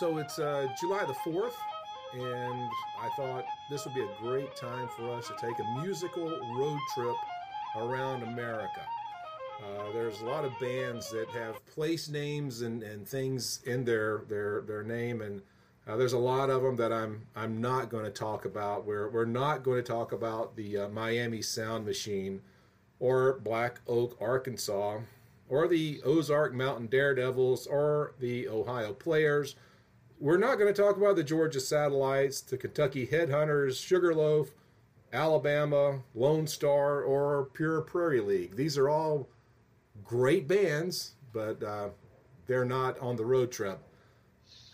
So it's uh, July the 4th, and I thought this would be a great time for us to take a musical road trip around America. Uh, there's a lot of bands that have place names and, and things in their, their, their name, and uh, there's a lot of them that I'm I'm not going to talk about. We're we're not going to talk about the uh, Miami Sound Machine, or Black Oak, Arkansas, or the Ozark Mountain Daredevils, or the Ohio Players. We're not going to talk about the Georgia Satellites, the Kentucky Headhunters, Sugarloaf, Alabama, Lone Star, or Pure Prairie League. These are all great bands, but uh, they're not on the road trip.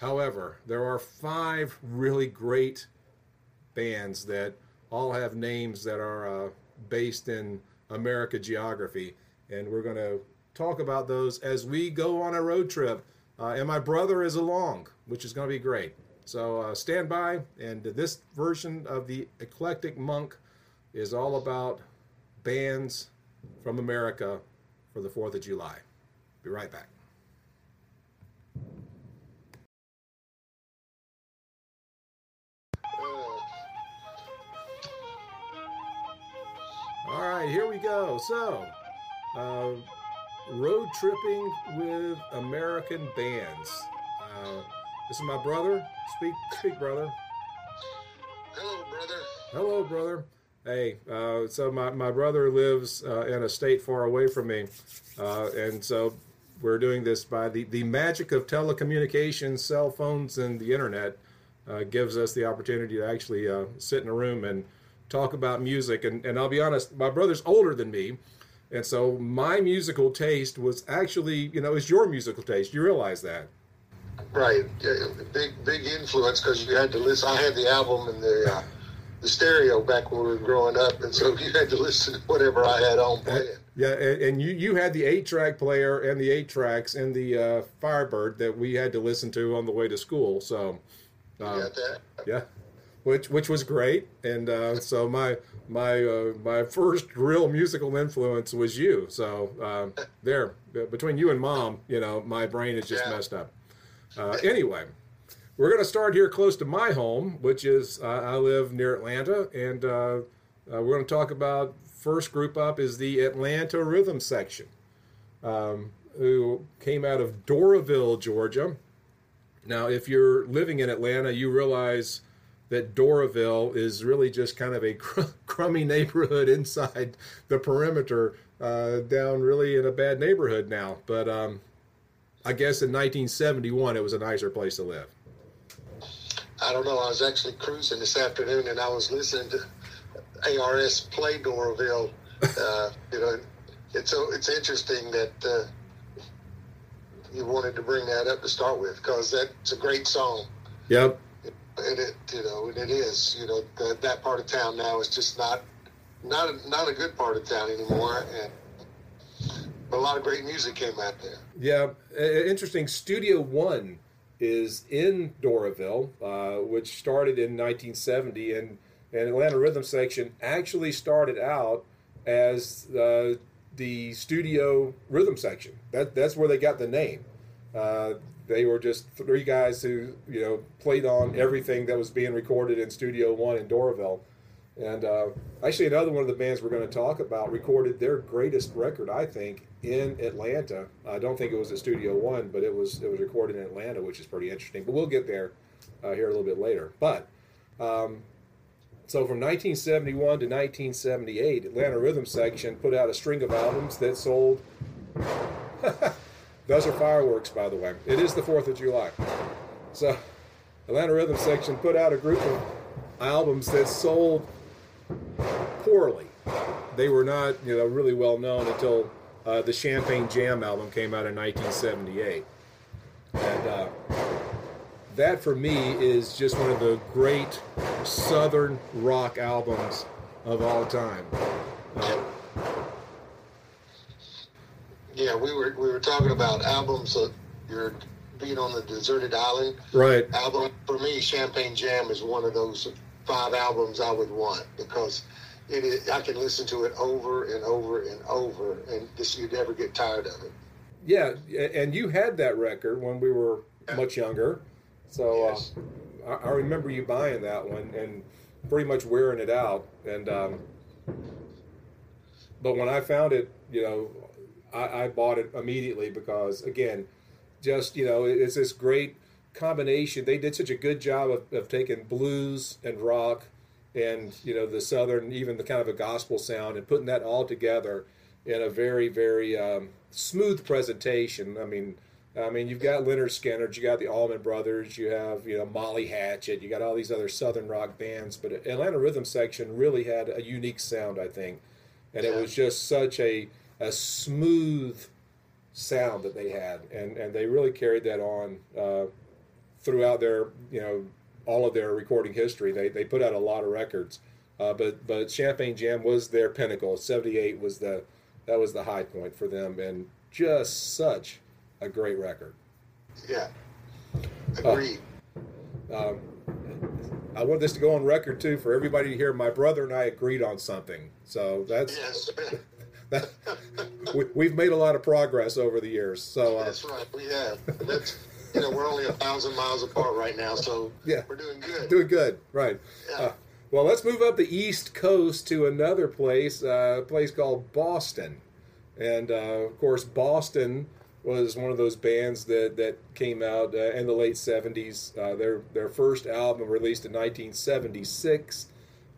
However, there are five really great bands that all have names that are uh, based in America geography, and we're going to talk about those as we go on a road trip. Uh, and my brother is along, which is going to be great. So uh, stand by, and this version of the Eclectic Monk is all about bands from America for the 4th of July. Be right back. All right, here we go. So, uh, road tripping with American bands. Uh, this is my brother. Speak, speak, brother. Hello, brother. Hello, brother. Hey, uh, so my, my brother lives uh, in a state far away from me, uh, and so we're doing this by the, the magic of telecommunications, cell phones, and the internet uh, gives us the opportunity to actually uh, sit in a room and talk about music. And, and I'll be honest, my brother's older than me, and so my musical taste was actually, you know, is your musical taste. You realize that? Right. Yeah, big big influence because you had to listen. I had the album and the uh, the stereo back when we were growing up, and so you had to listen to whatever I had on playing. Yeah, and, and you you had the eight track player and the eight tracks and the uh, Firebird that we had to listen to on the way to school. So, that? yeah, which which was great. And uh, so my my uh, my first real musical influence was you. So uh, there, between you and mom, you know, my brain is just Yeah. messed up. Uh, anyway, we're going to start here close to my home, which is uh, I live near Atlanta, and uh, uh, we're going to talk about first group up is the Atlanta Rhythm Section, um, who came out of Doraville, Georgia. Now, if you're living in Atlanta, you realize that Doraville is really just kind of a cr- crummy neighborhood inside the perimeter, uh, down really in a bad neighborhood now. But um, I guess in 1971, it was a nicer place to live. I don't know. I was actually cruising this afternoon, and I was listening to ARS play Doraville. Uh, you know, it's so it's interesting that uh, you wanted to bring that up to start with because that's a great song. Yep. and it you know and it is you know that that part of town now is just not not a, not a good part of town anymore and a lot of great music came out there Yeah, interesting. Studio One is in Doraville, uh, which started in 1970, and and Atlanta Rhythm Section actually started out as uh, the Studio Rhythm Section. That that's where they got the name. Uh, they were just three guys who you know played on everything that was being recorded in Studio One in Doraville. And uh, actually, another one of the bands we're going to talk about recorded their greatest record, I think, in Atlanta. I don't think it was at Studio One, but it was it was recorded in Atlanta, which is pretty interesting. But we'll get there uh, here a little bit later. But um, so from 1971 to 1978, Atlanta Rhythm Section put out a string of albums that sold. Those are fireworks, by the way. It is the Fourth of July. So, Atlanta Rhythm Section put out a group of albums that sold poorly. They were not, you know, really well known until uh, the Champagne Jam album came out in 1978, and uh, that for me is just one of the great Southern rock albums of all time. Uh, yeah we were we were talking about albums that you're being on the deserted island right. album for me champagne jam is one of those five albums i would want because it is, i can listen to it over and over and over and just you never get tired of it Yeah, and you had that record when we were much younger. So Yes. uh, I, I remember you buying that one and pretty much wearing it out. And um, but when I found it, you know, I, I bought it immediately because again, just you know, it's this great combination. They did such a good job of, of taking blues and rock and you know the southern, even the kind of a gospel sound, and putting that all together in a very very um, smooth presentation. I mean. I mean, you've got Lynyrd Skynyrd, you got the Allman Brothers, you have you know Molly Hatchet, you got all these other Southern rock bands, but Atlanta Rhythm Section really had a unique sound, I think, and it was just such a a smooth sound that they had, and and they really carried that on uh, throughout their you know all of their recording history. They they put out a lot of records, uh, but but Champagne Jam was their pinnacle. Seventy eight was the that was the high point for them, and just such a great record. Yeah. Agreed. Um, I want this to go on record too for everybody to hear. My brother and I agreed on something, so that's yes. that. We, we've made a lot of progress over the years. So uh, That's right. We have. That's you know we're only a thousand miles apart right now, so Yeah. we're doing good. doing good, right? Yeah. Uh, well, let's move up the East Coast to another place, uh, a place called Boston, and uh, of course, Boston was one of those bands that that came out uh, in the late '70s. Uh, their their first album, released in 1976,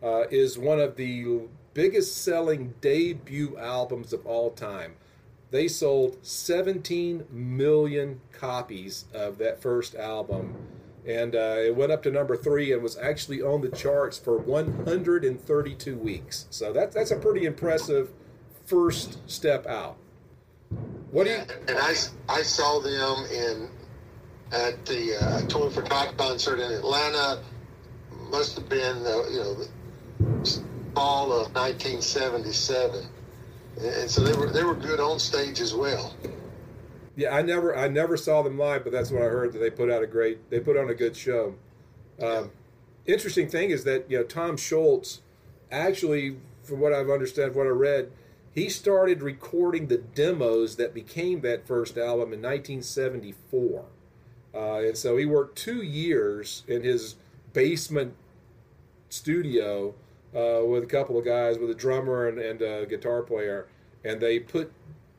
uh, is one of the biggest selling debut albums of all time. They sold 17 million copies of that first album, and uh, it went up to number three and was actually on the charts for 132 weeks. So that, that's a pretty impressive first step out. What do you? And I, I saw them in at the uh, Toy for Tot concert in Atlanta. Must have been uh, you know the fall of 1977, and so they were they were good on stage as well. Yeah, I never I never saw them live, but that's what I heard that they put out a great they put on a good show. Um, interesting thing is that you know Tom Scholz actually, from what I've understood, what I read, he started recording the demos that became that first album in 1974, uh, and so he worked two years in his basement studio uh, with a couple of guys, with a drummer and, and a guitar player, and they put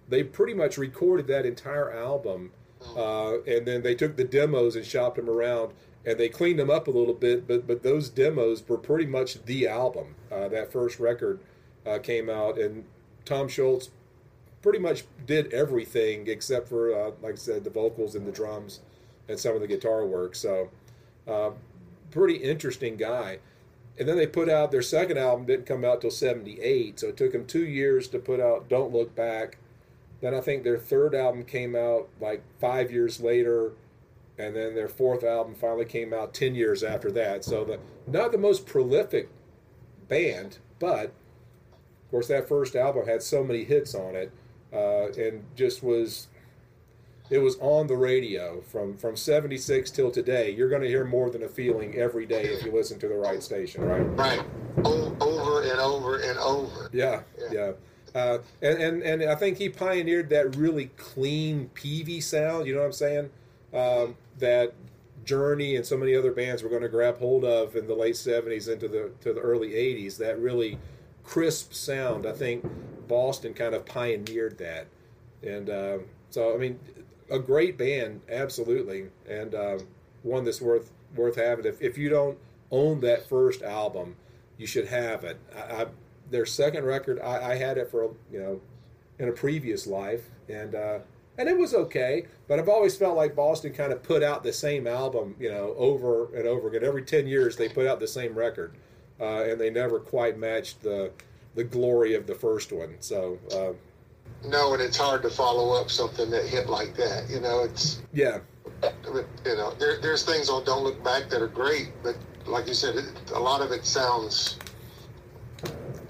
they pretty much recorded that entire album, uh, and then they took the demos and shopped them around, and they cleaned them up a little bit. But but those demos were pretty much the album. Uh, that first record uh, came out, and Tom Scholz pretty much did everything except for, uh, like I said, the vocals and the drums and some of the guitar work. So, uh, pretty interesting guy. And then they put out their second album, didn't come out till 78. So it took them two years to put out Don't Look Back. Then I think their third album came out like five years later. And then their fourth album finally came out 10 years after that. So the not the most prolific band, but of course that first album had so many hits on it uh, and just was it was on the radio from from 76 till today. You're going to hear more than a feeling every day if you listen to the right station right? Right, o- over and over and over. yeah yeah. uh, and, and and i think he pioneered that really clean peavy sound you know what i'm saying? Um, that journey and so many other bands were going to grab hold of in the late 70s into the to the early 80s that really crisp sound. I think boston kind of pioneered that. And um, so i mean a great band absolutely and um, one that's worth worth having. If, if you don't own that first album you should have it. I, I, their second record I, I had it for you know in a previous life and uh, and it was okay but i've always felt like boston kind of put out the same album you know over and over again. Every 10 years they put out the same record uh, and they never quite matched the the glory of the first one. So uh, No, and it's hard to follow up something that hit like that. You know, it's yeah you know there, there's things on Don't Look Back that are great, but like you said, it, a lot of it sounds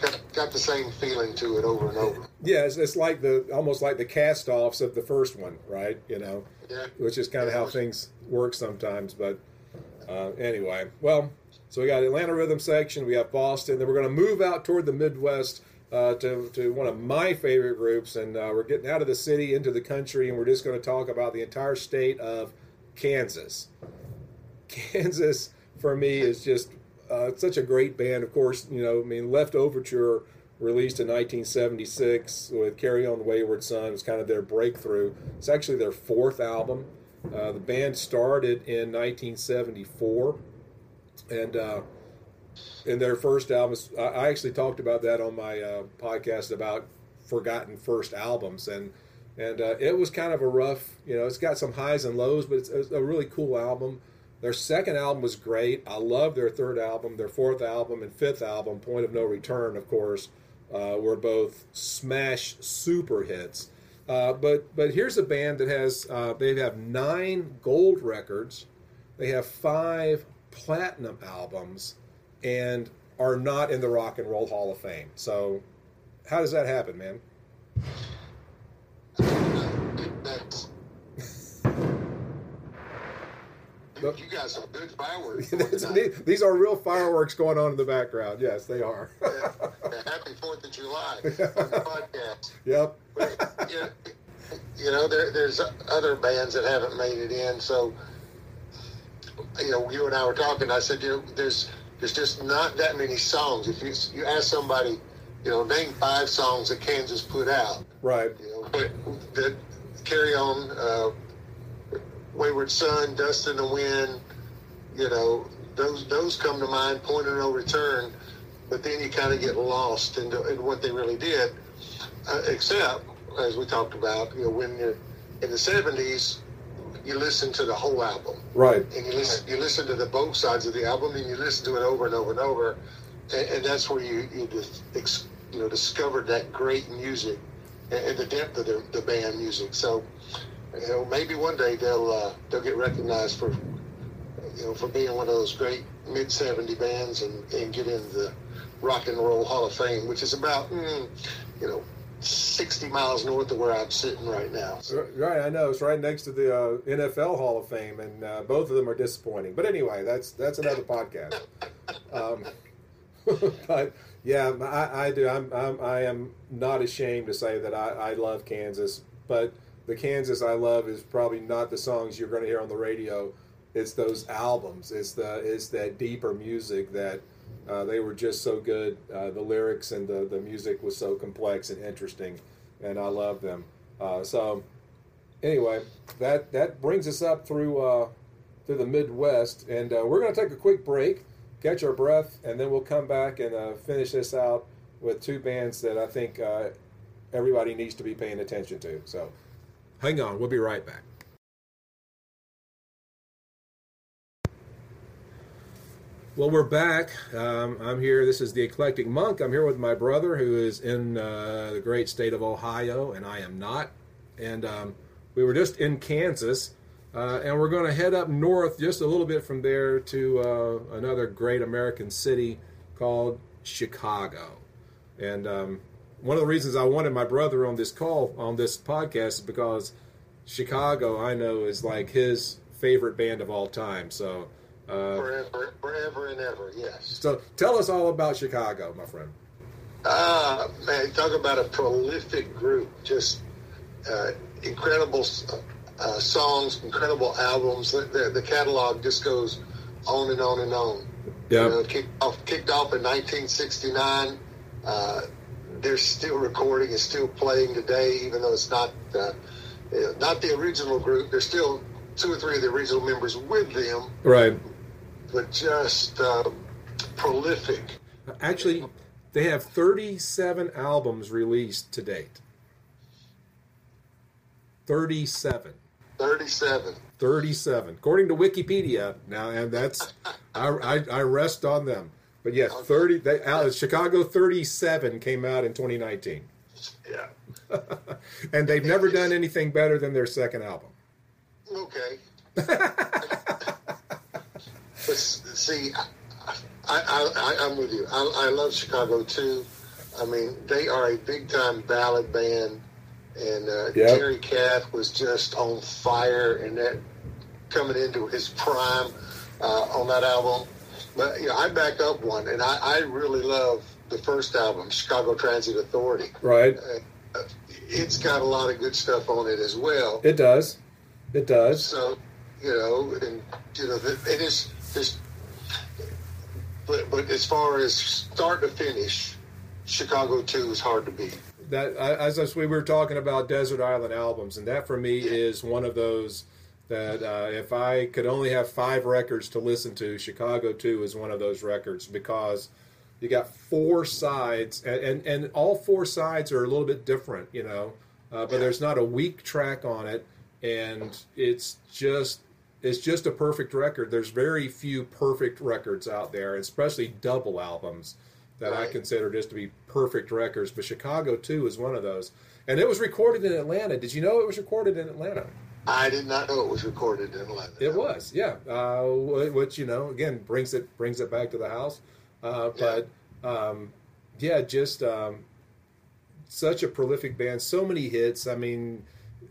got, got the same feeling to it over and over. yeah it's, it's like the almost like the cast-offs of the first one right you know Yeah. which is kind of how things work sometimes. But uh, anyway, well, so we got Atlanta rhythm section, we got Boston, then we're going to move out toward the Midwest uh, to to one of my favorite groups, and uh, we're getting out of the city into the country, and we're just going to talk about the entire state of Kansas. Kansas for me is just uh, such a great band. Of course, you know, I mean, Leftoverture released in 1976 with Carry On Wayward Son was kind of their breakthrough. It's actually their fourth album. Uh, the band started in 1974, and uh, in their first album, I actually talked about that on my uh, podcast about forgotten first albums, and and uh, it was kind of a rough, you know, it's got some highs and lows, but it's, it's a really cool album. Their second album was great. I love their third album. Their fourth album and fifth album, Point of No Return, of course, uh, were both smash super hits. Uh, but but here's a band that has uh, they have nine gold records, they have five platinum albums, and are not in the Rock and Roll Hall of Fame. So, how does that happen, man? You got some good fireworks. these are real fireworks going on in the background. Yes, they are. yeah, happy Fourth of July on the podcast. Yep. But, you know, you know there, there's other bands that haven't made it in. So, you know, you and I were talking. I said, you know, there's there's just not that many songs. If you you ask somebody, you know, name five songs that Kansas put out. Right. You know, but that carry on. Uh, Wayward Son, Dust in the Wind, you know, those those come to mind, Point of No Return, but then you kind of get lost in, in what they really did. Uh, except, as we talked about, you know, when you're in the 70s, you listen to the whole album. Right. And you listen, you listen to the both sides of the album, and you listen to it over and over and over, and, and that's where you you just you know discovered that great music and, and the depth of the, the band music. So you know, maybe one day they'll uh, they'll get recognized for you know for being one of those great mid '70 bands and, and get into the Rock and Roll Hall of Fame, which is about mm, you know 60 miles north of where I'm sitting right now. Right, I know it's right next to the uh, NFL Hall of Fame, and uh, both of them are disappointing. But anyway, that's that's another podcast. Um, but yeah, I, I do. I'm, I'm I am not ashamed to say that I, I love Kansas, but the Kansas I love is probably not the songs you're going to hear on the radio. It's those albums. It's the it's that deeper music that uh, they were just so good. Uh, the lyrics and the the music was so complex and interesting, and I love them. Uh, so anyway, that that brings us up through uh, through the Midwest, and uh, we're going to take a quick break, catch our breath, and then we'll come back and uh, finish this out with two bands that I think everybody needs to be paying attention to. So. Hang on, we'll be right back. Well, we're back. Um, I'm here. This is the Eclectic Monk. I'm here with my brother who is in uh, the great state of Ohio, and I am not. And um, we were just in Kansas, uh, and we're going to head up north just a little bit from there to uh, another great American city called Chicago. And um, one of the reasons I wanted my brother on this call on this podcast is because Chicago, I know, is like his favorite band of all time. So uh, forever, forever and ever, yes. So tell us all about Chicago, my friend. Ah, man, talk about a prolific group. Just uh, incredible uh, songs, incredible albums. The, the, the, catalog just goes on and on and on. Yeah. You know, kicked off, kicked off in 1969 they're still recording and still playing today, even though it's not uh, not the original group. There's still two or three of the original members with them, right? But just uh, prolific. Actually, they have 37 albums released to date. 37. 37. 37, according to Wikipedia. Now, and that's I, I, I rest on them. But yes, thirty. They, uh, Chicago thirty-seven came out in 2019. Yeah. and they've never done anything better than their second album. Okay. but see, I, am with you. I, I love Chicago too. I mean, they are a big time ballad band, and uh, yep. Terry Kath was just on fire, and that coming into his prime uh, on that album. But you know, I back up one, and I, I really love the first album, Chicago Transit Authority. Right. Uh, it's got a lot of good stuff on it as well. It does. It does. So, you know, and you know, it is But but as far as start to finish, Chicago Two is hard to beat. That as we were talking about desert island albums, and that for me yeah. is one of those that uh, if I could only have five records to listen to, Chicago Two is one of those records because you got four sides, and and, and all four sides are a little bit different, you know. Uh, but yeah. there's not a weak track on it, and it's just it's just a perfect record. There's very few perfect records out there, especially double albums that right. I consider just to be perfect records. But Chicago Two is one of those, and it was recorded in Atlanta. Did you know it was recorded in Atlanta? I did not know it was recorded in Atlanta. It was, yeah. Uh, which you know, again, brings it brings it back to the house. Uh, but yeah. Um, yeah, just um, such a prolific band, so many hits. I mean,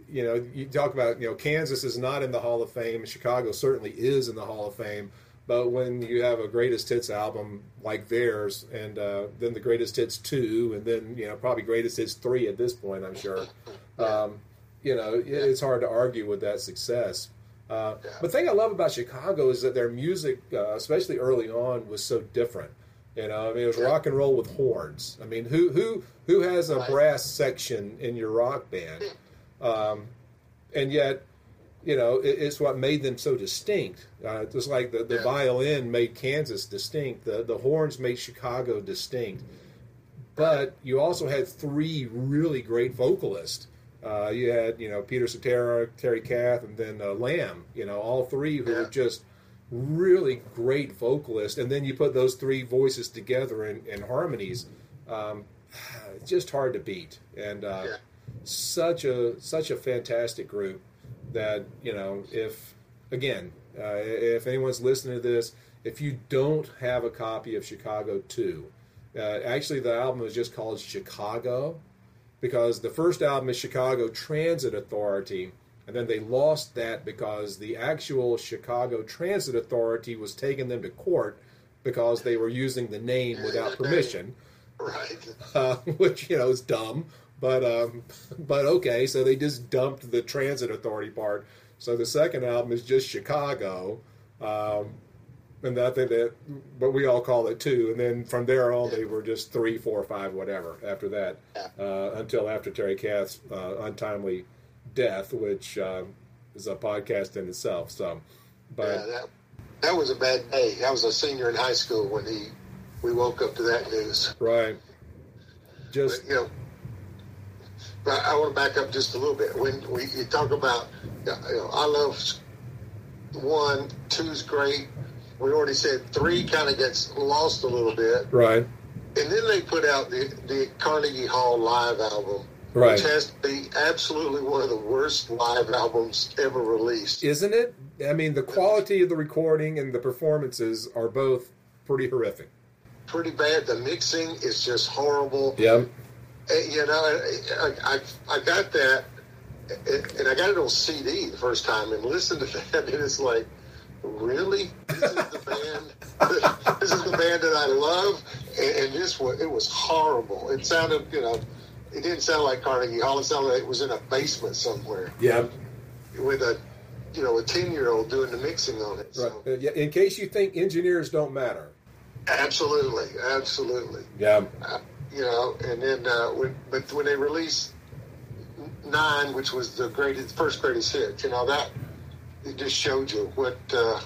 you know, you talk about you know Kansas is not in the Hall of Fame. Chicago certainly is in the Hall of Fame. But when you have a greatest hits album like theirs, and uh, then the greatest hits two, and then you know probably greatest hits three at this point, I'm sure. Um, you know, it's hard to argue with that success. Uh. But the thing I love about Chicago is that their music, uh, especially early on, was so different. You know, I mean, it was rock and roll with horns. I mean, who who who has a brass section in your rock band? Um, and yet, you know, it, it's what made them so distinct. Uh, just like the, the yeah. violin made Kansas distinct, the the horns made Chicago distinct. But you also had three really great vocalists uh, you had, you know, Peter Cetera, Terry Kath, and then uh, Lamm. You know, all three who yeah. were just really great vocalists. And then you put those three voices together in, in harmonies. Um, just hard to beat. And uh, yeah. Such a such a fantastic group that you know if again uh, if anyone's listening to this, if you don't have a copy of Chicago Two, uh, actually the album is just called Chicago because the first album is Chicago Transit Authority, and then they lost that because the actual Chicago Transit Authority was taking them to court because they were using the name without permission. Right. Uh, which you know is dumb, but um, but okay. So they just dumped the Transit Authority part. So the second album is just Chicago, um, and I think that, but we all call it two. And then from there on, they were just three, four, five, whatever. After that, uh, until after Terry Kath's uh, untimely death, which uh, is a podcast in itself. So, but yeah, that, that was a bad day. I was a senior in high school when he we woke up to that news. Right. Just but, you know. But I want to back up just a little bit. When we you talk about, you know, I love one, two's great we already said three kind of gets lost a little bit. Right. And then they put out the, the Carnegie Hall live album. Right. Which has to be absolutely one of the worst live albums ever released. Isn't it? I mean, the quality of the recording and the performances are both pretty horrific. Pretty bad. The mixing is just horrible. Yep. And, you know, I, I, I got that, and I got it on CD the first time and listened to that, and it's like, really? This is the band. this is the band that I love, and, and this was it was horrible. It sounded, you know, it didn't sound like Carnegie Hall. It sounded like it was in a basement somewhere. Yeah. With a, you know, a ten-year-old doing the mixing on it. So. Right. In case you think engineers don't matter. Absolutely, absolutely. Yeah. Uh, you know, and then uh, when but when they released nine, which was the greatest first greatest hit, you know that it just showed you what uh,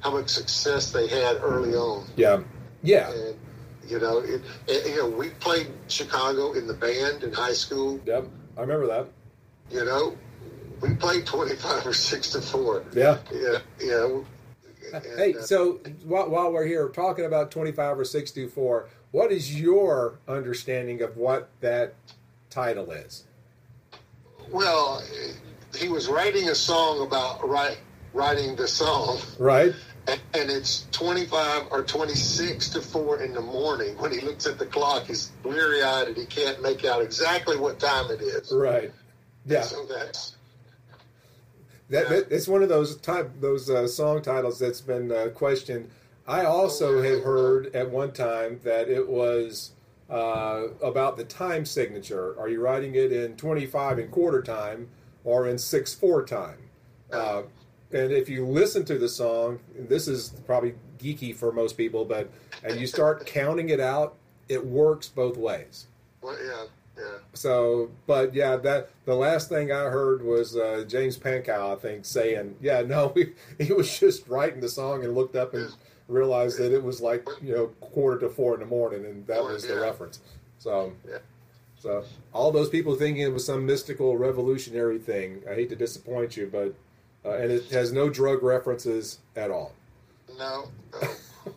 how much success they had early on. Yeah, yeah. And, you know, it, it, you know, we played Chicago in the band in high school. Yep, I remember that. You know, we played twenty-five or six to four. Yeah, yeah, yeah. And, hey, uh, so while, while we're here talking about twenty-five or six to four, what is your understanding of what that title is? Well, he was writing a song about write, writing the song. Right. And, and it's 25 or 26 to 4 in the morning. When he looks at the clock, he's bleary eyed and he can't make out exactly what time it is. Right. Yeah. And so that's. That, that, it's one of those type those uh, song titles that's been uh, questioned. I also had heard at one time that it was uh, about the time signature. Are you writing it in 25 and quarter time or in six four time. Uh, and if you listen to the song, this is probably geeky for most people, but and you start counting it out, it works both ways. Well, yeah, yeah. So, but yeah, that the last thing I heard was uh, James Pankow, I think, saying, "Yeah, no, he, he was just writing the song and looked up and realized that it was like you know quarter to four in the morning, and that was the Yeah. reference." So, Yeah. so all those people thinking it was some mystical revolutionary thing. I hate to disappoint you, but uh, and it has no drug references at all. No,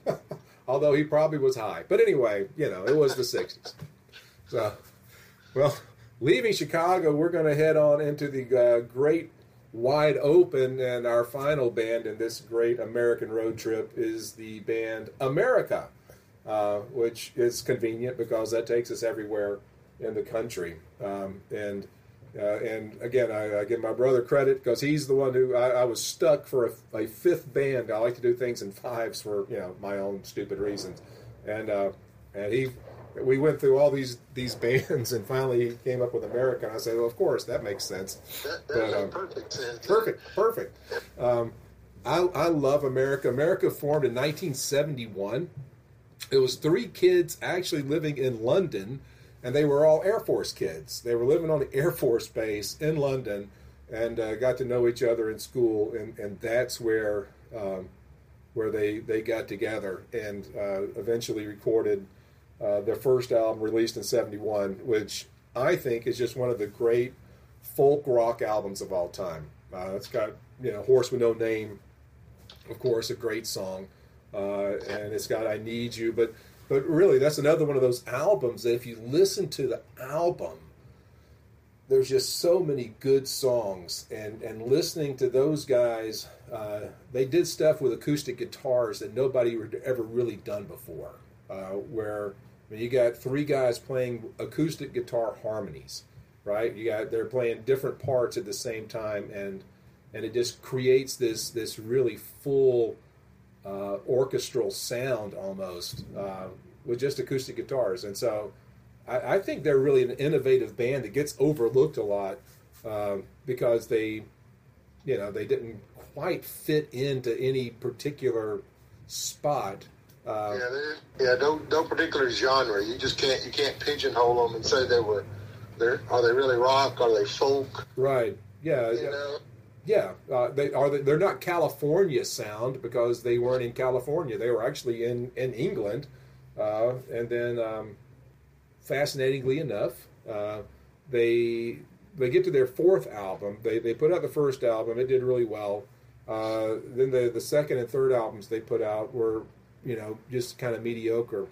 no. Although he probably was high. But anyway, you know, it was the 60s. So, well, leaving Chicago, we're going to head on into the uh, great wide open. And our final band in this great American road trip is the band America, uh, which is convenient because that takes us everywhere in the country. Um, and uh, and again, I, I give my brother credit because he's the one who I, I was stuck for a, a fifth band. I like to do things in fives for you know my own stupid reasons, and uh, and he we went through all these these bands and finally he came up with America. And I said, well, of course that makes sense. That, that But, um, perfect sense. Perfect, perfect. Um, I, I love America. America formed in 1971. It was three kids actually living in London, and they were all Air Force kids. They were living on the Air Force base in London, and uh, got to know each other in school, and, and that's where um, where they they got together and uh, eventually recorded uh, their first album released in 71 which i think is just one of the great folk rock albums of all time. Uh, it's got you know horse with no name of course a great song uh, and it's got i need you but but really that's another one of those albums that if you listen to the album there's just so many good songs and and listening to those guys uh, they did stuff with acoustic guitars that nobody had ever really done before uh, where Mean, you got three guys playing acoustic guitar harmonies right you got they're playing different parts at the same time and and it just creates this this really full uh, orchestral sound almost uh, with just acoustic guitars and so I, I think they're really an innovative band that gets overlooked a lot um, because they, you know, they didn't quite fit into any particular spot. Uh, Yeah, they- yeah. No, no particular genre. You just can't you can't pigeonhole them and say they were. They're, are they really rock? Are they folk? Right? Yeah. You know, Yeah. Uh, they are. They're not California sound because they weren't in California. They were actually in in England, uh, and then um, fascinatingly enough, uh, they they get to their fourth album. They they put out the first album. It did really well. Uh, then the the second and third albums they put out were you know just kind of mediocre.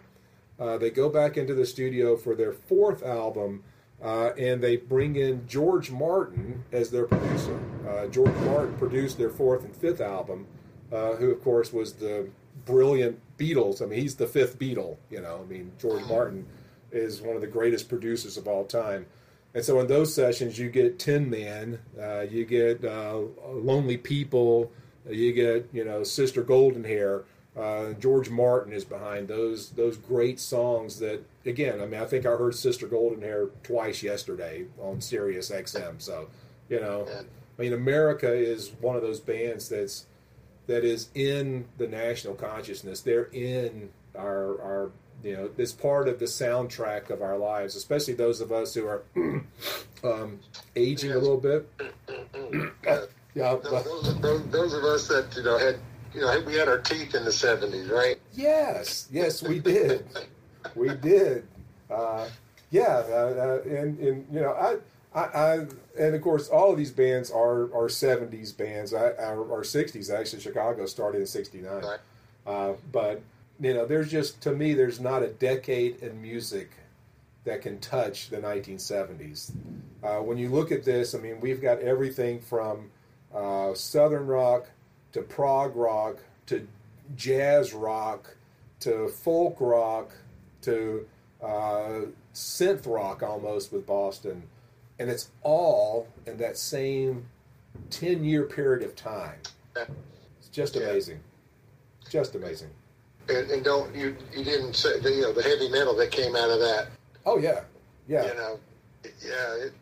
Uh, they go back into the studio for their fourth album, uh, and they bring in George Martin as their producer. Uh, George Martin produced their fourth and fifth album, uh, who of course was the brilliant Beatles. I mean, he's the fifth Beatle. You know, I mean, George Martin is one of the greatest producers of all time. And so in those sessions, you get Tin Man, uh, you get uh, Lonely People, you get you know Sister Golden Hair. Uh, George Martin is behind those those great songs. That again, I mean, I think I heard Sister Golden Hair twice yesterday on Sirius XM. So you know, I mean, America is one of those bands that's that is in the national consciousness. They're in our our you know it's part of the soundtrack of our lives, especially those of us who are um, aging a little bit. Uh, Yeah, those, those, those of us that you know had you know we had our teeth in the seventies, right? yes, yes, we did, we did. Uh, yeah, uh, uh, and and you know I. I, I and of course all of these bands are are 70s bands I, are, are 60s actually chicago started in 69 Right. Uh, but you know, there's just to me, there's not a decade in music that can touch the 1970s. Uh, when you look at this, I mean, we've got everything from uh, southern rock to prog rock to jazz rock to folk rock to uh, synth rock almost with Boston, and it's all in that same 10 year period of time. It's just Yeah. amazing. Just amazing. And, and don't you you didn't say the, you know the heavy metal that came out of that. Oh yeah, yeah. You know, yeah. It,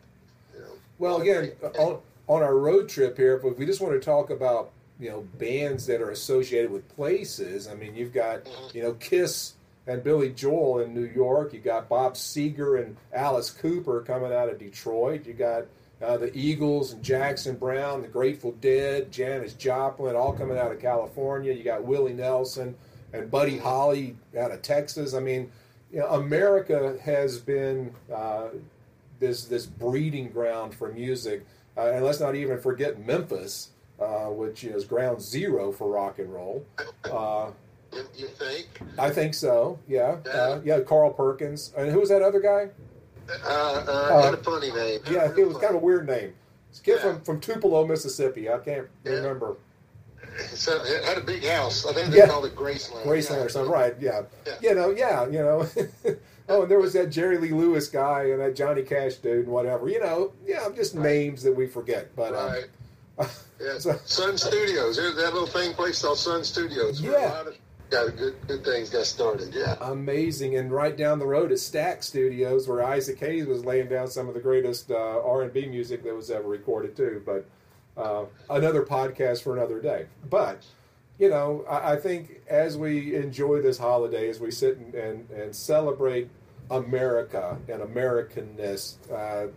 you know, Well, again, on on our road trip here, if we just want to talk about you know bands that are associated with places. I mean, you've got Mhm. you know Kiss and Billy Joel in New York. You got Bob Seger and Alice Cooper coming out of Detroit. You got uh, the Eagles and Jackson Browne, the Grateful Dead, Janis Joplin, all coming out of California. You got Willie Nelson and Buddy Holly out of Texas. I mean, you know, America has been uh, this this breeding ground for music, uh, and let's not even forget Memphis, uh, which is ground zero for rock and roll. Uh, You, you think? I think so. Yeah, uh, yeah. Carl Perkins, and who was that other guy? Uh, uh, Uh, had a funny name. Yeah, it was kind of a weird name. It's kid Yeah. from from Tupelo, Mississippi. I can't Yeah. remember So it had a big house. I think they Yeah. called it Graceland. Graceland yeah. or something. Right? Yeah. Yeah. You know. Yeah. You know. oh, and there was that Jerry Lee Lewis guy and that Johnny Cash dude and whatever. You know. Yeah, just Right. names that we forget. But um, Right. Yeah. So- Sun Studios. There's that little thing place called Sun Studios. where Yeah. A lot of, got good good things got started. Yeah. amazing. And right down the road is Stax Studios, where Isaac Hayes was laying down some of the greatest uh, R and B music that was ever recorded too. But uh, another podcast for another day. But you know, I, I think as we enjoy this holiday, as we sit and, and, and celebrate America and Americanness, uh,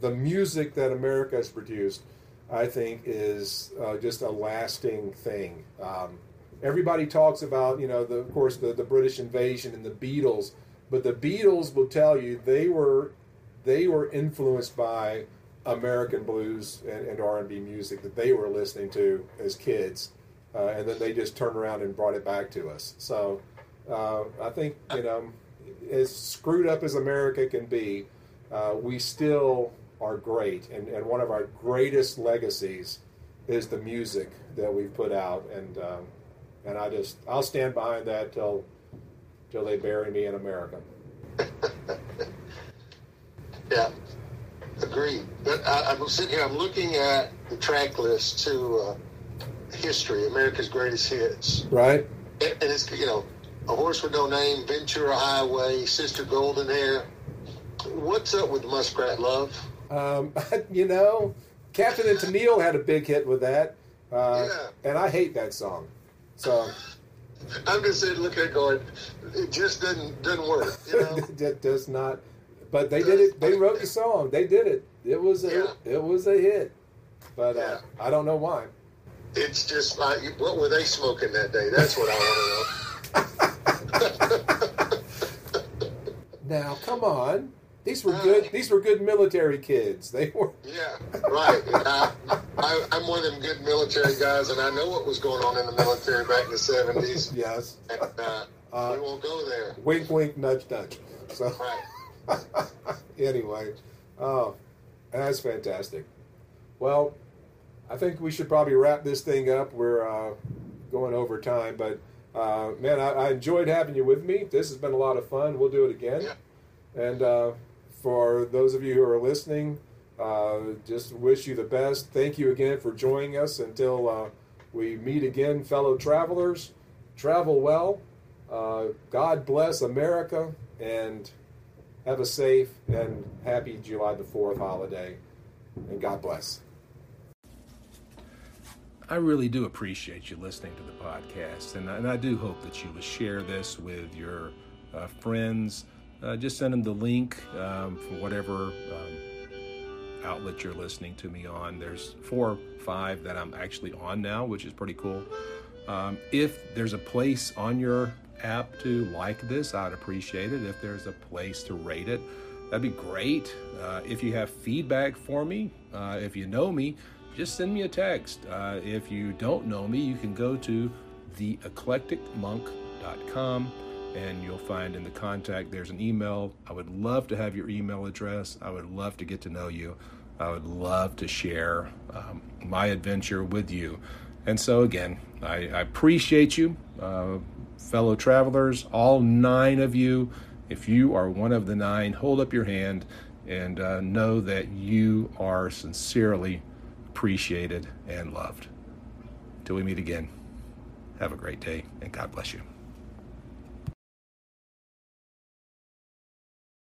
the music that America has produced, I think, is uh, just a lasting thing. Um, everybody talks about, you know, the, of course, the, the British invasion and the Beatles, but the Beatles will tell you they were they were influenced by American blues and, and R&B music that they were listening to as kids, uh, and then they just turned around and brought it back to us. So uh, I think you know, as screwed up as America can be, uh, we still are great, and, and one of our greatest legacies is the music that we've put out, and um, and I just I'll stand behind that till till they bury me in America. Yeah. Agreed. But I, I'm sitting here. I'm looking at the track list to uh, history, America's greatest hits, Right? and, and it's you know, a horse with no name, Ventura Highway, Sister Golden Hair. What's up with Muskrat Love? Um, you know, Captain and Tennille had a big hit with that, uh, Yeah. and I hate that song. So I'm just sitting looking at going, it just didn't didn't work. You know? that does not. But they did it. They wrote the song. They did it. It was a Yeah. it was a hit. But uh, I don't know why. it's just like, what were they smoking that day? That's what I want to know. Now, come on. These were good. These were good military kids. They were. Yeah, right. I, I'm one of them good military guys, and I know what was going on in the military back in the 70s. Yes. And, uh, Uh, we won't go there. Wink, wink, nudge, nudge. So Right. anyway, oh, that's fantastic. Well, I think we should probably wrap this thing up. We're uh, going over time, but uh, man, I, I enjoyed having you with me. This has been a lot of fun. We'll do it again. Yeah. And uh, for those of you who are listening, uh, just wish you the best. Thank you again for joining us. Until uh, we meet again, fellow travelers, travel well. Uh, God bless America and have a safe and happy July the 4th holiday. And God bless. I really do appreciate you listening to the podcast, and, and I do hope that you will share this with your uh, friends. Uh, just send them the link um, for whatever um, outlet you're listening to me on. There's four or five that I'm actually on now, which is pretty cool. Um, if there's a place on your app to like this, I'd appreciate it. If there's a place to rate it, that'd be great. Uh, if you have feedback for me, uh, if you know me, just send me a text. Uh, if you don't know me, you can go to theeclecticmonk.com and you'll find in the contact there's an email. I would love to have your email address. I would love to get to know you. I would love to share um, my adventure with you. And so, again, I, I appreciate you, uh, fellow travelers, all nine of you. If you are one of the nine, hold up your hand and uh, know that you are sincerely appreciated and loved. Till we meet again, have a great day and God bless you.